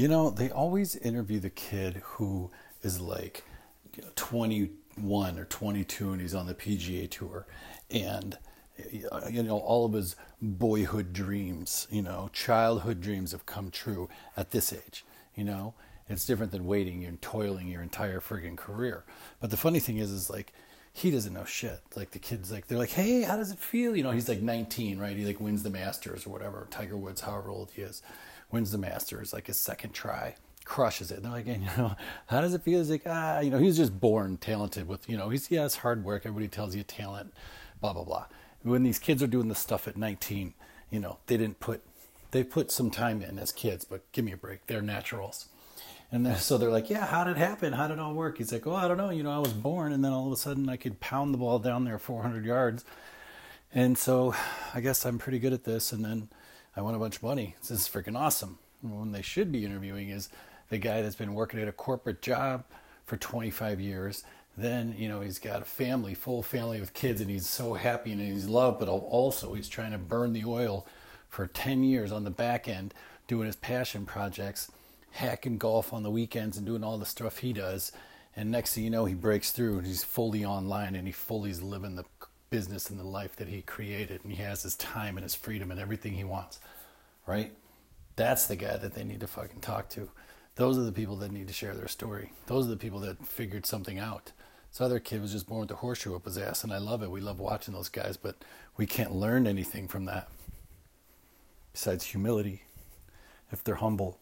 You know, they always interview the kid who is like 21 or 22 and he's on the PGA tour and you know all of his boyhood dreams, you know, childhood dreams have come true at this age, you know. It's different than waiting and toiling your entire friggin' career. But the funny thing is is like he doesn't know shit. Like the kids, like they're like, "Hey, how does it feel?" You know, he's like 19, right? He like wins the Masters or whatever. Tiger Woods, however old he is, wins the Masters like his second try, crushes it. And they're like, you know, how does it feel? He's like, ah, you know, he's just born talented with, you know, he's yeah, it's hard work. Everybody tells you talent, blah blah blah. When these kids are doing this stuff at 19, you know, they didn't put, they put some time in as kids, but give me a break. They're naturals. And so they're like, yeah, how did it happen? How did it all work? He's like, well, I don't know. You know, I was born, and then all of a sudden I could pound the ball down there 400 yards. And so I guess I'm pretty good at this. And then I won a bunch of money. This is freaking awesome. When they should be interviewing is the guy that's been working at a corporate job for 25 years. Then, you know, he's got a family, full family with kids, and he's so happy and he's loved, but also he's trying to burn the oil for 10 years on the back end doing his passion projects hacking golf on the weekends and doing all the stuff he does. And next thing you know, he breaks through and he's fully online and he fully is living the business and the life that he created. And he has his time and his freedom and everything he wants. Right? That's the guy that they need to fucking talk to. Those are the people that need to share their story. Those are the people that figured something out. This other kid was just born with a horseshoe up his ass, and I love it. We love watching those guys, but we can't learn anything from that besides humility if they're humble.